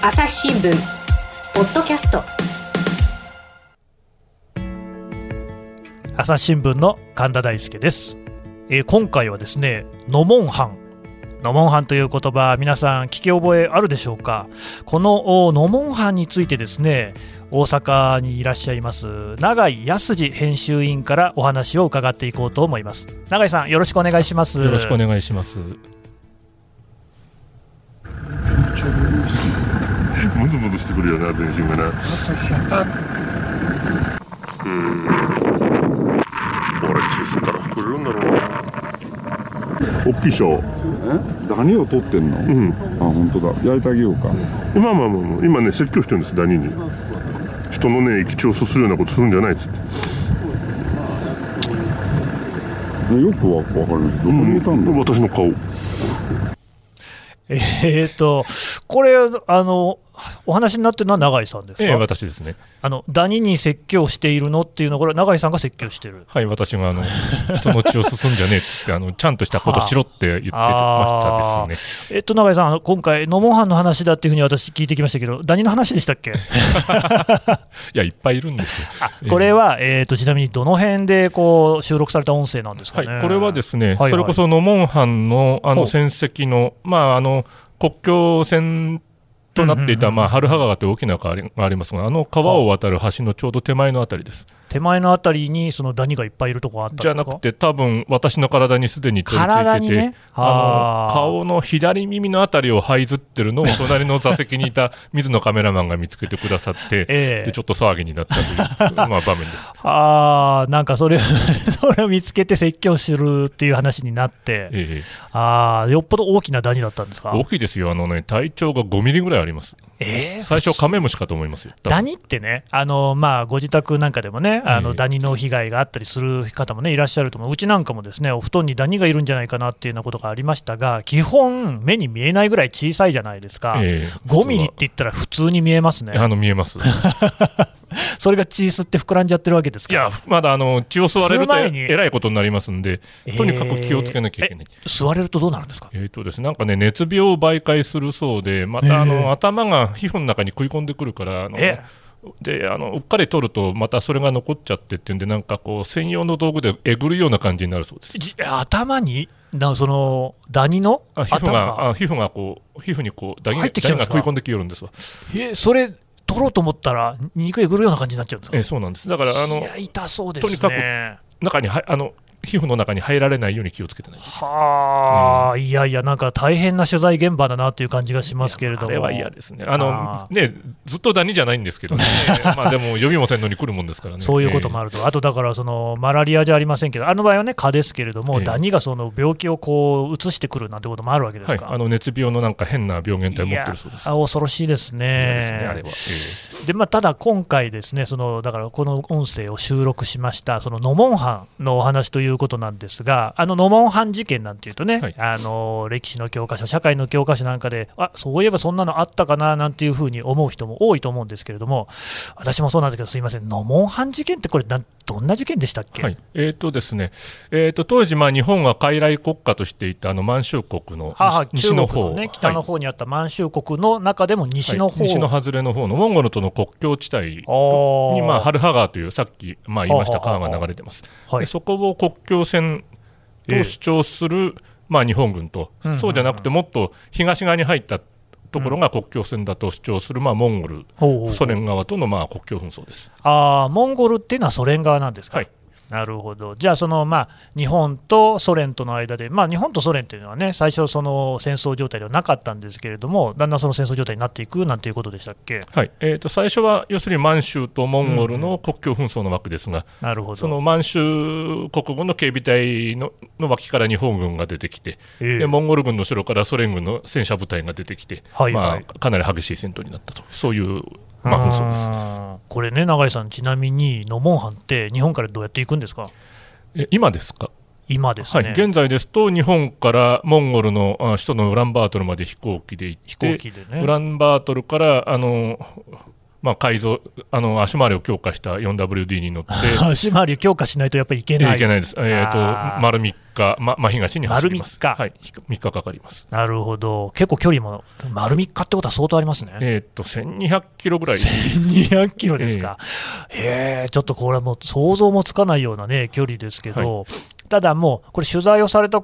朝日新聞ポッドキャスト。朝日新聞の神田大輔です、えー今回はですねノモンハンノモンハンという言葉皆さん聞き覚えあるでしょうか？このおノモンハンについてですね大阪にいらっしゃいます永井康二編集員からお話を伺っていこうと思います。永井さんよろしくお願いします。よろしくお願いします。ムズムズしてくるよな全身がな。うん。これチスったら膨れるんだろうな。おっきいしょ何を取ってんの、うん。あ本当だ。焼いてあげようか。まあまあまあまあ。今ね説教してるんですダニに。人のね生き血をすするようなことするんじゃないっつって。ねよくわかるどこにいたんだ、私の顔。えー、とこれあのお話になってるのは永井さんですか、ええ、私ですね。あのダニに説教しているのっていうのはこれは永井さんが説教してるはい、私があの 人の血を進んじゃねえって、あのちゃんとしたことしろって言ってましたですね。えっと、永井さん、あの今回、ノモンハンの話だっていうふうに私、聞いてきましたけど、ダニの話でしたっけ？いや、いっぱいいるんですよ。あこれは、えー、とちなみにどの辺でこう収録された音声なんですかね？はい、これはですね、はいはいそれこそノモンハンのあの戦績の、まあ、あの国境線となっていた、まあ、春葉川という大きな川がありますが、あの川を渡る橋のちょうど手前のあたりです。手前のあたりにそのダニがいっぱいいるとこがあったんですか？じゃなくて、多分私の体にすでに取り付いてて、ね？あの顔の左耳のあたりを這いずってるのを、隣の座席にいた水野カメラマンが見つけてくださって、ええ。でちょっと騒ぎになったという、まあ、場面です。あーなんかそれ それを見つけて説教するっていう話になって、ええ。あーよっぽど大きなダニだったんですか？大きいですよ、あのね、体長が5ミリぐらいあります。えー最初、カメムシかと思いますよ。ダニ？ってね、あのまあ、ご自宅なんかでもね、あのええダニの被害があったりする方もね、いらっしゃると思う、うちなんかもですね、お布団にダニがいるんじゃないかなっていうようなことがありましたが、基本、目に見えないぐらい小さいじゃないですか、ええ5ミリって言ったら普通に見えますね、あの見えます。それが血吸って膨らんじゃってるわけですか？いや、まだあの血を吸われるとえらいことになりますんで、とにかく気をつけなきゃいけない。え吸われるとどうなるんですか？えーとですね、なんかね、熱病を媒介するそうで、またあの、ええ頭が皮膚の中に食い込んでくるから、あのえであのうっかり取ると、またそれが残っちゃってっていうんで、なんかこう、専用の道具でえぐるような感じになるそうです。じ頭に？なそのダニのあ皮膚頭が？あ皮膚がこう皮膚にこうダニが食い込んできよるんですわ。えそれ、取ろうと思ったら、肉えぐるような感じになっちゃうんですか？えーそうなんです。だからあの痛そうですね。とにかく中にはあの皮膚の中に入られないように気をつけてないと。はあ、いやいや、なんか大変な取材現場だなという感じがしますけれども、あれは嫌ですね。あのあーねずっとダニじゃないんですけどね。まあでも呼びもせんのに来るもんですからね。そういうこともああると、あとだからそのマラリアじゃありませんけど、あの場合はね、蚊ですけれども、ええダニがその病気をこう移してくるなんてこともあるわけですはい、か。あの熱病のなんか変な病原体を持ってるそうです。いや恐ろしいです嫌ね。ですね、あれは。えでまあ、ただ今回、ですねそのだからこの音声を収録しました、そのノモンハンのお話ということなんですが、あのノモンハン事件なんていうとね、はい。あの歴史の教科書、社会の教科書なんかで、あそういえばそんなのあったかななんていうふうに思う人も多いと思うんですけれども、私もそうなんですけど、すみません、ノモンハン事件って、これどんな事件でしたっけ、えはい、えーとですね、えー、と当時、まあ、日本が傀儡国家としていたあの満州国の西,、の方。ね、北のはい。方にあった満州国の中でも西の方、はい西の外れの方のモンゴルとの国境地帯あに、まあ、は春葉川というさっき、まあ、言いました川が流れてます。はい。でそこを国境線と主張する、まあ、日本軍と、そうじゃなくてもっと東側に入ったところが国境線だと主張する、まあ、モンゴル、ソ連側との、まあ、国境紛争です。あーモンゴルっていうのはソ連側なんですか、はいなるほど、じゃあ、そのまあ日本とソ連との間で、まあ、日本とソ連っていうのはね、最初、その戦争状態ではなかったんですけれども、だんだんその戦争状態になっていくなんていうことでしたっけ、はい。えー、と最初は要するに満州とモンゴルの国境紛争の枠ですが、なるほど、その満州国軍の警備隊のの脇から日本軍が出てきて、ええ。でモンゴル軍の後ろからソ連軍の戦車部隊が出てきて、はいはい。まあ、かなり激しい戦闘になったと、そういう、まあ、紛争です。これね、永井さん、ちなみに、ノモンハンって日本からどうやって行くんですか、え今ですか、今ですね、はい、現在ですと、日本からモンゴルのあ首都のウランバートルまで飛行機で行って、飛行機でね。ウランバートルからあのまあ、改造あの足回りを強化した 4WD に乗って、足回りを強化しないとやっぱりいけない。いけないです、えー、と丸3日、ま、真東に走ります、丸三日はい、3日かかります。なるほど。結構距離も丸3日ってことは相当ありますね。えー、と1200キロぐらい、200キロですか。へえ、ちょっとこれはもう想像もつかないようなね、距離ですけど、ただもう、これ取材をされた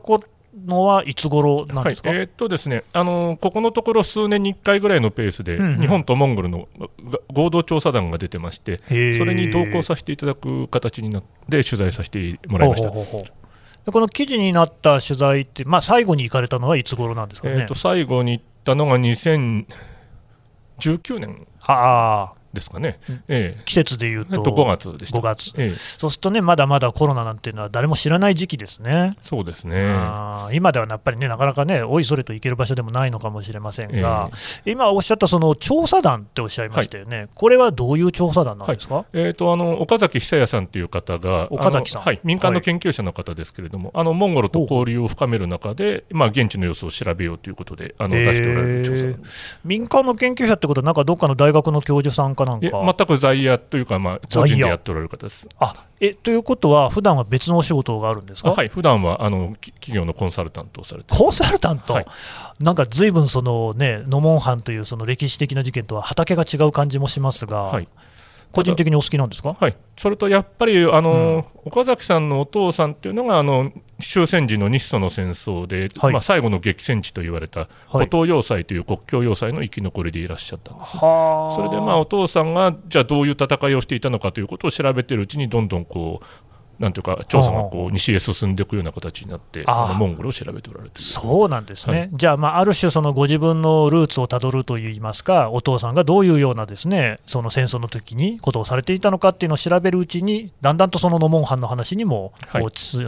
のはいつ頃なんですか、はい。えーっとですね、あのここのところ数年に1回ぐらいのペースで、うんうん。日本とモンゴルのが合同調査団が出てまして、それに同行させていただく形になって、取材させてもらいました。ほうほうほうこの記事になった取材って、まあ、最後に行かれたのはいつ頃なんですかね？えーっと最後に行ったのが2019年。はあですかね、え季節でいうとええっと5月でした。5月。ええ。そうするとね、まだまだコロナなんていうのは誰も知らない時期ですね。そうですね。今ではやっぱりね、なかなかね、おいそれと行ける場所でもないのかもしれませんが、今おっしゃったその調査団っておっしゃいましたよね、これはどういう調査団なんですか、えー、とあの岡崎久也さんという方が、岡崎さん。はい、民間の研究者の方ですけれども、あのモンゴルと交流を深める中で、まあ、現地の様子を調べようということで、あの出しておられる調査なんです。民間の研究者ってことは、なんかどっかの大学の教授さんかなんいか。や全く在野というか、まあ、個人でやっておられる方です。あえということは、普段は別のお仕事があるんですか、あはい、普段はあのき企業のコンサルタントをされてコンサルタント、はい。なんか随分そのね、ノモンハンというその歴史的な事件とは畑が違う感じもしますが、はい個人的にお好きなんですか？はい、それとやっぱりあの、岡崎さんのお父さんっていうのがあの終戦時の日ソの戦争で、はい。まあ、最後の激戦地と言われたはい。後藤要塞という国境要塞の生き残りでいらっしゃったんです。はそれでまあお父さんがじゃあどういう戦いをしていたのかということを調べているうちにどんどんこうなんていうか調査がこう西へ進んでいくような形になってモンゴルを調べておられて。そうなんですね、はい。じゃあ、まあ、ある種、そのご自分のルーツをたどるといいますか、お父さんがどういうようなですねその戦争の時にことをされていたのかっていうのを調べるうちに、だんだんとそのノモンハンの話にもはい。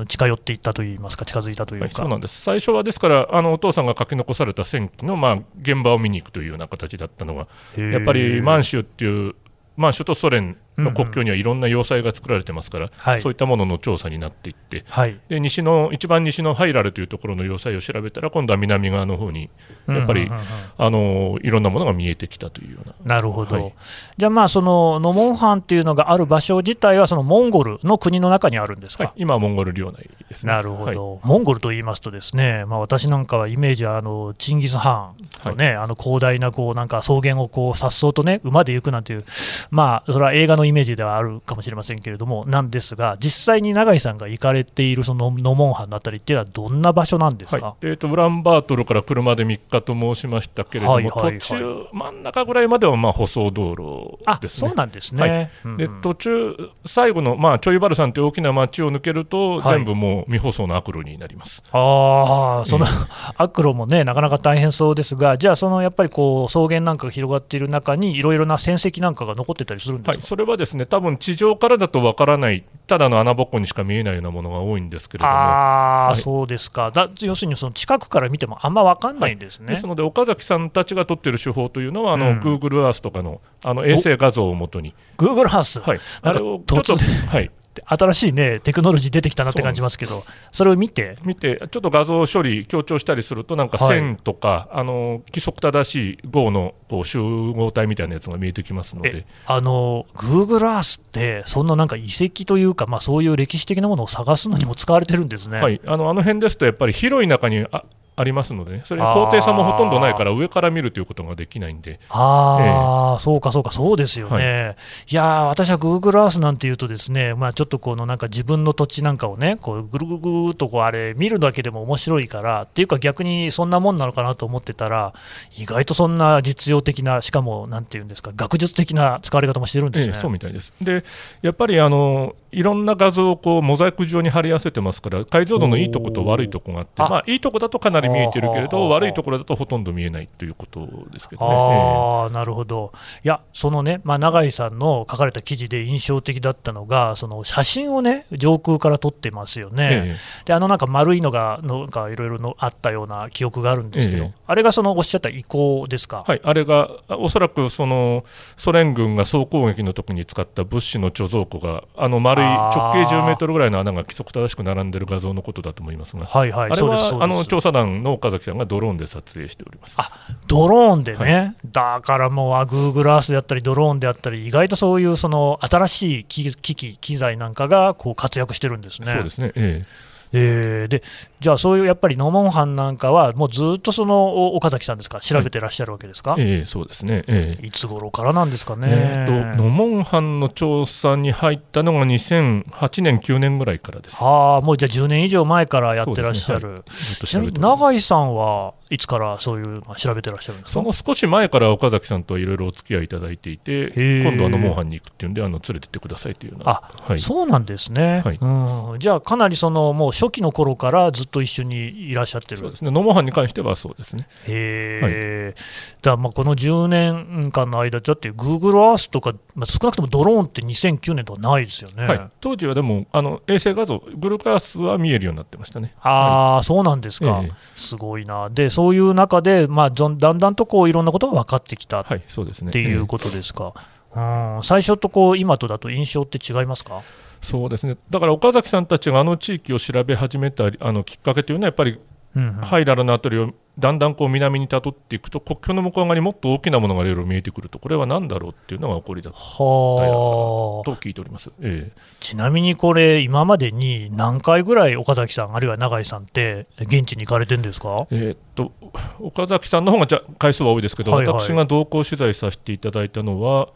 近寄っていったといいますか、近づいたというはい、か。そうなんです。最初はですからあのお父さんが書き残された戦記のまあ現場を見に行くというような形だったのがやっぱり満州っていう満州とソ連の国境にはいろんな要塞が作られてますから、はい。そういったものの調査になっていってはい、で西の一番西のハイラルというところの要塞を調べたら今度は南側の方にやっぱり、あのいろんなものが見えてきたというような。なるほど、はい。じゃあ、まあそのノモンハンっていうのがある場所自体は、そのモンゴルの国の中にあるんですか？はい、今はモンゴル領内ですね。なるほど、はい。モンゴルと言いますと、ですね、まあ、私なんかはイメージはあのチンギス・ハンのね、あの広大なこうなんか草原をこう颯爽とね、馬で行くなんていう、まあ、それは映画のイメージではあるかもしれませんけれども、なんですが、実際に永井さんが行かれているそのノモンハンのあたりっていうのは、どんな場所なんですか、はい。えー、とウランバートルから車で3日と申しましたけれども、はいはいはい。途中、真ん中ぐらいまではまあ舗装道路あですね。そうなんですね。はい。うんうん。で途中、最後の、まあ、チョイバル山という大きな町を抜けると、はい。全部もう未舗装の悪路になります。ああ、その 悪路もね、なかなか大変そうですが、じゃあ、そのやっぱりこう草原なんかが広がっている中に、いろいろな戦跡なんかが残ってたりするんではい、すか、それはですね、多分地上からだとわからない、ただの穴ぼっこにしか見えないようなものが多いんですけれども、ああ、はい。そうですか。だ、要するにその近くから見てもあんま分かんないんですね。ですので、岡崎さんたちが撮ってる手法というのは、あのうん。Google Earth とかのあの衛星画像をもとに、Google ハウス、はい、あれをちょっと、はい、新しいね、テクノロジー出てきたなって感じますけど、それを見て、見て、ちょっと画像処理、強調したりすると、なんかはい。線とか、あの規則正しい号のこう集合体みたいなやつが見えてきますのえで、あの Google Earth って、そんななんか遺跡というか、まあ、そういう歴史的なものを探すのにも使われてるんですね。はい、あのあの辺ですと、やっぱり広い中にあありますのでね、それに高低差もほとんどないから、上から見るということができないんで、ああ、そうかそうか、そうですよね。い、やー、私は Google Earth なんていうとですね、まあ、ちょっとこのなんか自分の土地なんかをね、こうぐるぐるぐるっとこうあれ見るだけでも面白いから、っていうか逆にそんなもんなのかなと思ってたら、意外とそんな実用的な、しかもなんていうんですか、学術的な使われ方もしてるんですね。ええそうみたいです。で、やっぱりあのいろんな画像をこうモザイク状に貼り合わせてますから、解像度のいいとこと悪いとこがあって、あまあ、いいとこだとかなり見えてるけれど、悪いところだとほとんど見えないということですけどね。ああ、なるほど。いや、そのね、まあ、永井さんの書かれた記事で印象的だったのが、その写真をね、上空から撮ってますよね。ええで、あのなんか丸いのが、なんかいろいろのあったような記憶があるんですけど、ええあれがそのおっしゃった遺構ですか？はい、あれがあおそらくそのソ連軍が総攻撃の時に使った物資の貯蔵庫があの丸い直径10メートルぐらいの穴が規則正しく並んでる画像のことだと思いますが、はいはい、あれはあの調査団の岡崎さんがドローンで撮影しております。ドローンでね、だからもう、あ Google Earth であったり、ドローンであったり、意外とそういうその新しい機機器、機材なんかがこう活躍してるんですね。そうですね、ええーでじゃあ、そういうやっぱりノモンハンなんかは、もうずっとそのお岡崎さんですか、調べてらっしゃるわけですか、えええそうですね、ええ。いつ頃からなんですかね？えーとノモンハンの調査に入ったのが2008年、9年ぐらいからです。ああ、もうじゃあ10年以上前からやってらっしゃる。ね。ずっとちなみに調べております永井さんはいつからそういう調べてらっしゃるんですか？その少し前から岡崎さんといろいろお付き合いいただいていて、ー。今度はノモンハンに行くっていうんで、あの連れてってくださいというような、あはい、そうなんですね、はい。うん、じゃあ、かなりそのもう初期の頃からずっと一緒にいらっしゃってる。そうですね、ノモンハンに関してはそうですね。へえ、だからまあこの10年間の間、だって Google Earth とか、まあ、少なくともドローンって2009年とかないですよね。はい、当時はでもあの衛星画像、グルアースは見えるようになってましたね。ああ、そうなんですか、ええ。すごいな、でそういう中で、まあ、だんだんとこういろんなことが分かってきたっはい、そうですね。ていうことですか、うん、最初とこう今とだと印象って違いますか？そうですね。だから岡崎さんたちがあの地域を調べ始めたあのきっかけというのはやっぱりうんうん。ハイラルのあたりをだんだんこう南にたどっていくと国境の向こう側にもっと大きなものがいろいろ見えてくるとこれは何だろうっていうのが起こりだとはあ。聞いております。ええ。ちなみにこれ、今までに何回ぐらい岡崎さん、あるいは永井さんって、現地に行かれてるんですか？えーっと岡崎さんの方がじゃ回数は多いですけど、はいはい。私が同行取材させていただいたのは、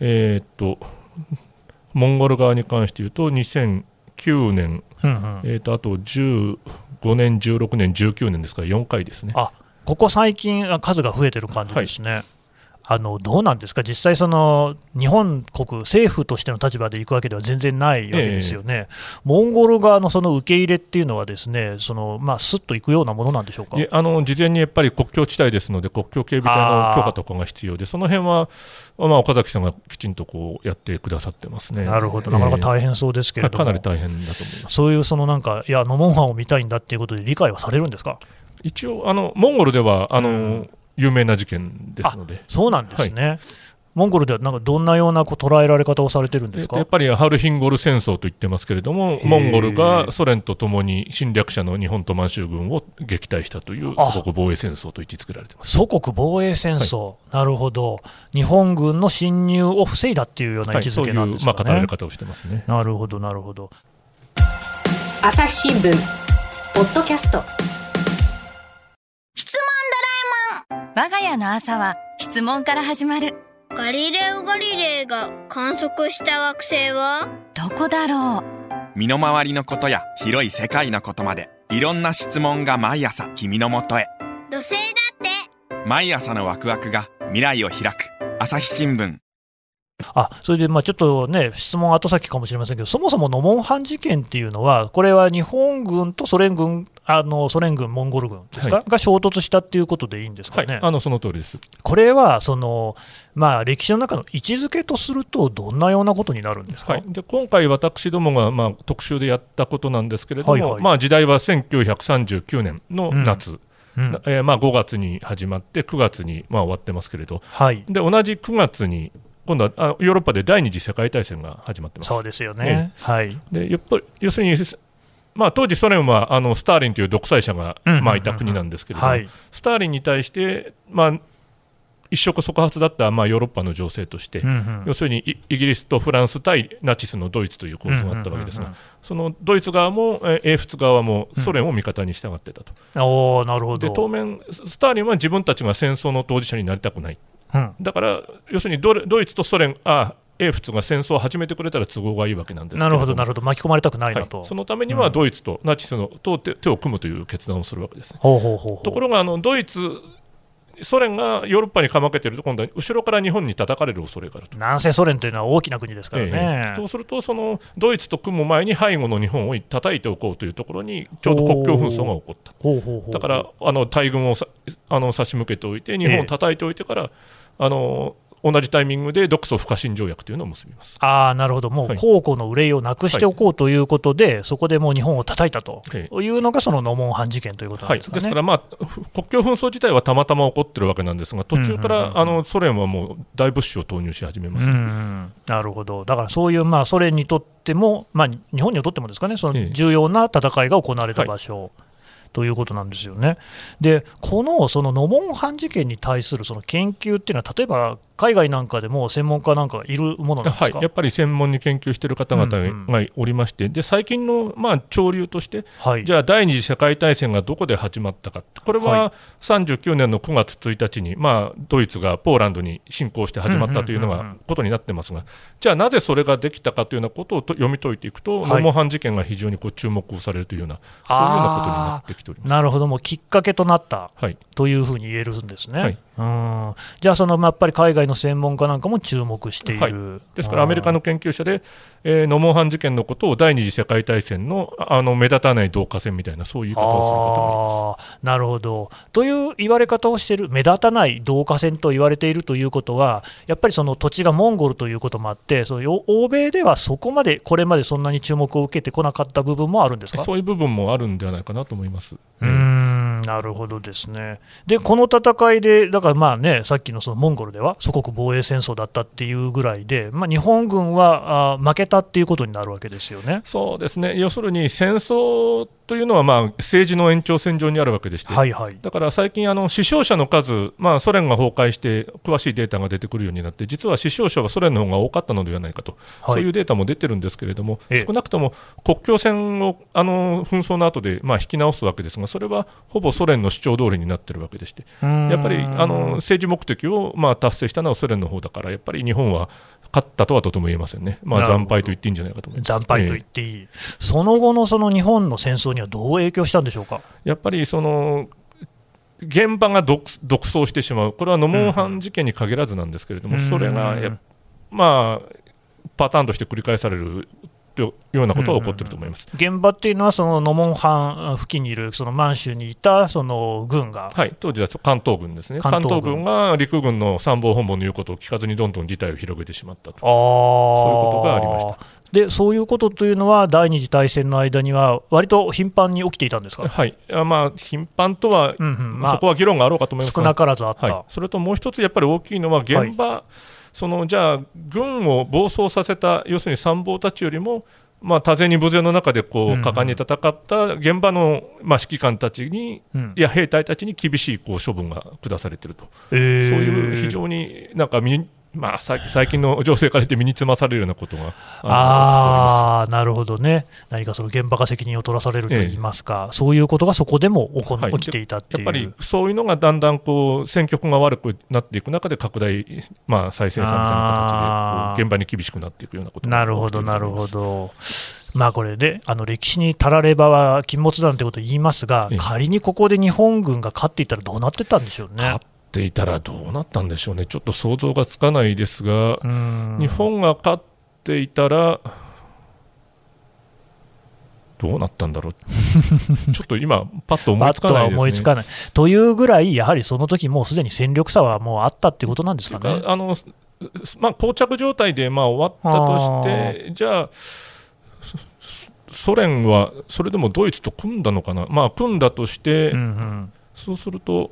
えーっとモンゴル側に関して言うと2009年、うんうんえーっとあと15年、16年、19年ですから4回ですね。あここ最近、あ数が増えてる感じですね。あのどうなんですか、実際、その日本国、政府としての立場で行くわけでは全然ないわけですよね、モンゴル側のその受け入れっていうのは、ですねその、まあ、すっと行くようなものなんでしょうか？いえあの事前にやっぱり国境地帯ですので、国境警備隊の許可とかが必要で、その辺は、まあ、岡崎さんがきちんとこうやってくださってますね。なるほど、なかなか大変そうですけええれども、かなり大変だと思います。そういうそのなんか、いや、ノモンハンを見たいんだっていうことで理解はされるんですか？一応あの、モンゴルではあの、うん有名な事件ですので。そうなんですね。モンゴルではなんかどんなようなこう捉えられ方をされてるんですか、えっとやっぱりハルヒンゴル戦争と言ってますけれども、モンゴルがソ連とともに侵略者の日本と満州軍を撃退したというあ祖国防衛戦争と位置づけられてます。祖国防衛戦争、なるほど、日本軍の侵入を防いだっていうような位置づけなんですかね。まあ、語られ方をしてますね。なるほど、なるほど。朝日新聞ポッドキャスト我が家の朝は質問から始まる。ガリレオ・ガリレイが観測した惑星は？どこだろう？身の回りのことや広い世界のことまでいろんな質問が毎朝君のもとへ。土星だって。毎朝のワクワクが未来を開く。朝日新聞あそれでまあちょっとね、質問後先かもしれませんけど、そもそもノモンハン事件っていうのは、これは日本軍とソ連軍、あのソ連軍、モンゴル軍ですか、はが衝突したっていうことでいいんですかね？はい、あのその通りです。これはその、まあ、歴史の中の位置づけとすると、どんなようなことになるんですか、はい、で今回、私どもが、まあ、特集でやったことなんですけれども、はい。はい。まあ、時代は1939年の夏、うん。えーまあ、5月に始まって、9月に、まあ、終わってますけれど、はい、で同じ9月に、今度はあヨーロッパで第二次世界大戦が始まってます。そうですよね。はい。でやっぱり要するに、まあ、当時、ソ連はあのスターリンという独裁者が、まあ、いた国なんですけれども、はい。スターリンに対して、まあ、一触即発だった、まあ、ヨーロッパの情勢として、うんうん。要するにイイギリスとフランス対ナチスのドイツという構図があったわけですが、そのドイツ側もえー英仏側もソ連を味方に従ってたと、なるほでど。当面、スターリンは自分たちが戦争の当事者になりたくない、うんだから要するにドレドイツとソ連、あ英仏が戦争を始めてくれたら都合がいいわけなんですなるほど、なるほど、巻き込まれたくないなと。はい、そのためにはドイツとナチスのと手手を組むという決断をするわけですね。ほうほうほうほうところがあのドイツ、ソ連がヨーロッパにかまけてると、今度は後ろから日本に叩かれる恐れがあると。南西ソ連というのは大きな国ですからね。ええそうすると、そのドイツと組む前に背後の日本を叩いておこうというところに、ちょうど国境紛争が起こった。だからあの大軍をさあの差し向けておいて、日本を叩いておいてから、あの同じタイミングで独ソ不可侵条約というのを結びます。ああなるほど、もうはい。皇庫の憂いをなくしておこうということで、そこでもう日本を叩いたとえいうのが、そのノモンハン事件ということなはい、んですかね。ですから、まあ、ふ国境紛争自体はたまたま起こってるわけなんですが、途中から、あのソ連はもう大物資を投入し始めます。と、うんうん。なるほど、だからそういう、まあ、ソ連にとっても、まあ、日本にとってもですかね、そええ。の重要な戦いが行われたはい。場所。ということなんですよね。で、このそのノモンハン事件に対するその研究っていうのは、例えば海外なんかでも専門家なんかがいるものなんですか、、はいやっぱり専門に研究している方々うんがおりまして、で最近の、まあ、潮流として、はい、じゃあ第二次世界大戦がどこで始まったか、これはは39年の9月1日に、まあ、ドイツがポーランドに侵攻して始まったというのうんうん。うんうんがことになってますが、じゃあなぜそれができたかというようなことをと読み解いていくと、はい。ノモハン事件が非常にこう注目されるというような、そういうようなことになってきております。なるほど、もうきっかけとなったはい。というふうに言えるんですね。はい。うん。じゃあ、そのまあやっぱり海外の専門家なんかも注目している。はいですからアメリカの研究者で、えーノモンハン事件のことを第二次世界大戦のあの目立たない導火線みたいな、そういう言い方をする方もいます。なるほど。という言われ方をしている、目立たない導火線と言われているということは、やっぱりその土地がモンゴルということもあって、そのよ欧米ではそこまで、これまでそんなに注目を受けてこなかった部分もあるんですか？そういう部分もあるんではないかなと思います。うーんなるほどですね。で、この戦いで、だからまあね、さっきのそのモンゴルでは祖国防衛戦争だったっていうぐらいで、まあ、日本軍はあ負けたっていうことになるわけですよね。そうですね要するに戦争というのは、まあ、政治の延長線上にあるわけでして、はいはい。だから最近、あの死傷者の数、まあ、ソ連が崩壊して詳しいデータが出てくるようになって、実は死傷者はソ連の方が多かったのではないかと、はいそういうデータも出てるんですけれども、ええ少なくとも国境線をあの紛争の後でまあ引き直すわけですが、それはほぼソ連の主張通りになってるわけでして、やっぱりあの政治目的をまあ達成したのはソ連の方だから、やっぱり日本は勝ったとはとても言えませんね、まあ、惨敗と言っていいんじゃないかと思います。惨敗と言っていい、その後のその日本の戦争にはどう影響したんでしょうか？やっぱりその現場が独独走してしまう、これはノモンハン事件に限らずなんですけれども、うん。それがやまあ、パターンとして繰り返されるようなことは起こっていると思います。現場っていうのは、そのノモンハン付近にいるその満州にいたその軍が、はい、当時は関東軍ですね、関関東軍が陸軍の参謀本部の言うことを聞かずにどんどん事態を広げてしまったと、あそういうことがありました。でそういうことというのは、第二次大戦の間には、割と頻繁に起きていたんですか、はい。あまあ、頻繁とは、うんうん。まあそこは議論があろうかと思います少がなからずあった、はい、それともう一つ、やっぱり大きいのは、現場、そのじゃあ、軍を暴走させた、要するに参謀たちよりも、まあ、多勢に無勢の中でこう果敢に戦った現場の、まあ、指揮官たちに、うん。いや兵隊たちに厳しいこう処分が下されていると、えー。そういう非常になんかまあ、さ最近の情勢から言って身につまされるようなことがああーなるほどね、何かその現場が責任を取らされるといいますか、そういうことがそこでも起こ、はい。起きていたっていう。やっぱりそういうのがだんだんこう戦局が悪くなっていく中で拡大、まあ、再生産みたいな形で現場に厳しくなっていくようなことがなるほど、なるほど。まあこれで、あの歴史にたらればは禁物だということを言いますがええ、仮にここで日本軍が勝っていたらどうなってたんでしょうね。勝。っていたらどうなったんでしょうね、ちょっと想像がつかないですが、うん。日本が勝っていたら、どうなったんだろう、ちょっと今、パッと思いつかないですね。思いつかない。というぐらい、やはりその時もうすでに戦力差はもうあったっていうことなんですかね。あのまあ、膠着状態でまあ終わったとして、じゃあ、そソ連はそれでもドイツと組んだのかな、まあ、組んだとして、うんうん。そうすると、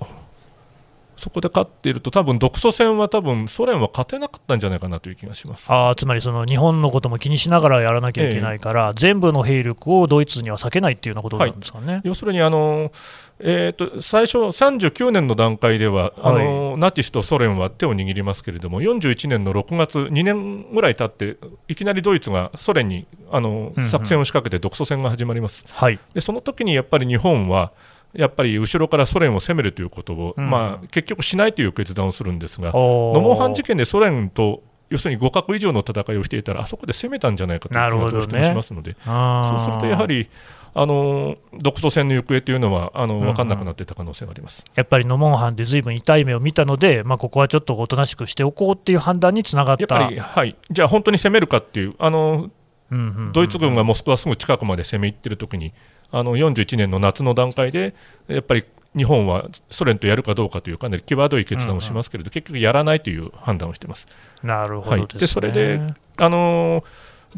そこで勝っていると、多分独ソ戦は多分ソ連は勝てなかったんじゃないかなという気がします。あーつまりその日本のことも気にしながらやらなきゃいけないから、全部の兵力をドイツには避けないっていうようなことなんですかね。要するにあの、えー、と最初、39年の段階では、あのナチスとソ連は手を握りますけれども、41年の6月、2年ぐらい経って、いきなりドイツがソ連にあのうんうん作戦を仕掛けて独ソ戦が始まります。はい、でその時にやっぱり日本は、やっぱり後ろからソ連を攻めるということを、うん。まあ、結局しないという決断をするんですが、ノモンハン事件でソ連と要するに互角以上の戦いをしていたら、あそこで攻めたんじゃないかという気がどうしてもしますので、あー。そうするとやはり、あの独ソ戦の行方というのはあのうん。うん分かんなくなっていた可能性があります。やっぱりノモンハンでずいぶん痛い目を見たので、まあ、ここはちょっとおとなしくしておこうっていう判断につながった。やっぱり、はい、じゃあ本当に攻めるかっていう、あのうんうんうん。ドイツ軍がモスクワすぐ近くまで攻め入ってる時に、あの41年の夏の段階で、やっぱり日本はソ連とやるかどうかというかなり際どい決断をしますけれど、うんうん、結局やらないという判断をしています。なるほど、ね。はい、でそれであのー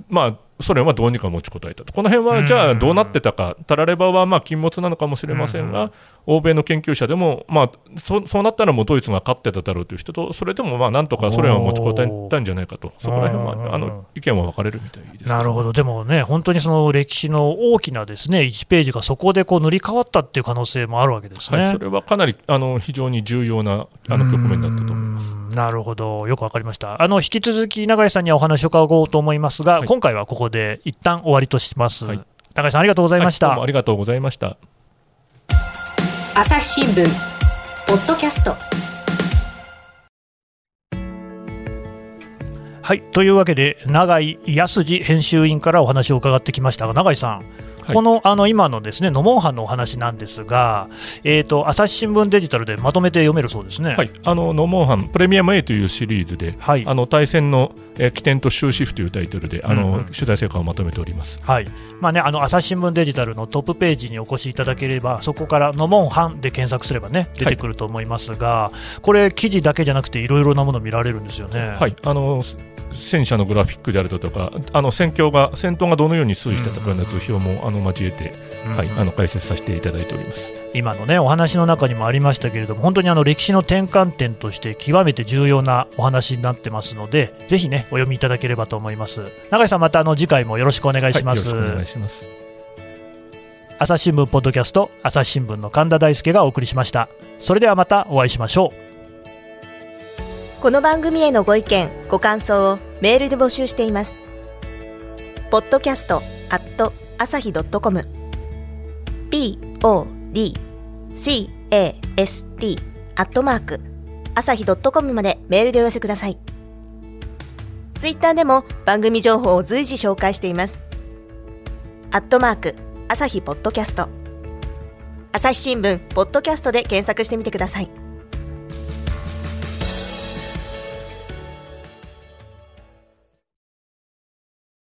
まあ、ソ連はどうにか持ちこたえたと、この辺はじゃあどうなってたか、たらればはまあ禁物なのかもしれませんが、欧米の研究者でも、まあそ、そうなったらもうドイツが勝ってただろうという人と、それでもまあなんとかソ連は持ちこたえたんじゃないかと、そこら辺はあの意見は分かれるみたいですなるほど、でもね、本当にその歴史の大きなですね1ページがそこでこう塗り替わったっていう可能性もあるわけですね、はい、それはかなりあの非常に重要なあの局面だったと思います。なるほど、よく分かりました。あの引き続き永井さんにはお話を伺おうと思いますが、はい、今回はここで一旦終わりとします。はい、永井さんありがとうございました、はい、ありがとうございました。朝日新聞ポッドキャスト。はいというわけで永井康次編集員からお話を伺ってきましたが永井さんこのあの今のですねノモンハンのお話なんですが、えーと、朝日新聞デジタルでまとめて読めるそうですね、はい、あのノモンハンプレミアム A というシリーズで、はい、あの対戦の、えー、起点と終止符というタイトルであの、うんうん、取材成果をまとめております、はい。まあね、あの朝日新聞デジタルのトップページにお越しいただければそこからノモンハンで検索すればね出てくると思いますが、はい、これ記事だけじゃなくていろいろなもの見られるんですよね。はい。あの戦車のグラフィックであるだとか、あの戦況が戦闘がどのように推移したとかような図表もあの交えて、はい、あの解説させていただいております今のねお話の中にもありましたけれども、本当にあの歴史の転換点として極めて重要なお話になってますので、ぜひねお読みいただければと思います。永井さんまたあの次回もよろしくお願いします。はい、お願いします。朝日新聞ポッドキャスト朝日新聞の神田大輔がお送りしました。それではまたお会いしましょう。この番組へのご意見、ご感想をメールで募集しています。podcast at 朝日 .com podcast アットマーク朝日 .com までメールでお寄せください。ツイッターでも番組情報を随時紹介しています。アットマーク朝日ポッドキャスト朝日新聞ポッドキャストで検索してみてください。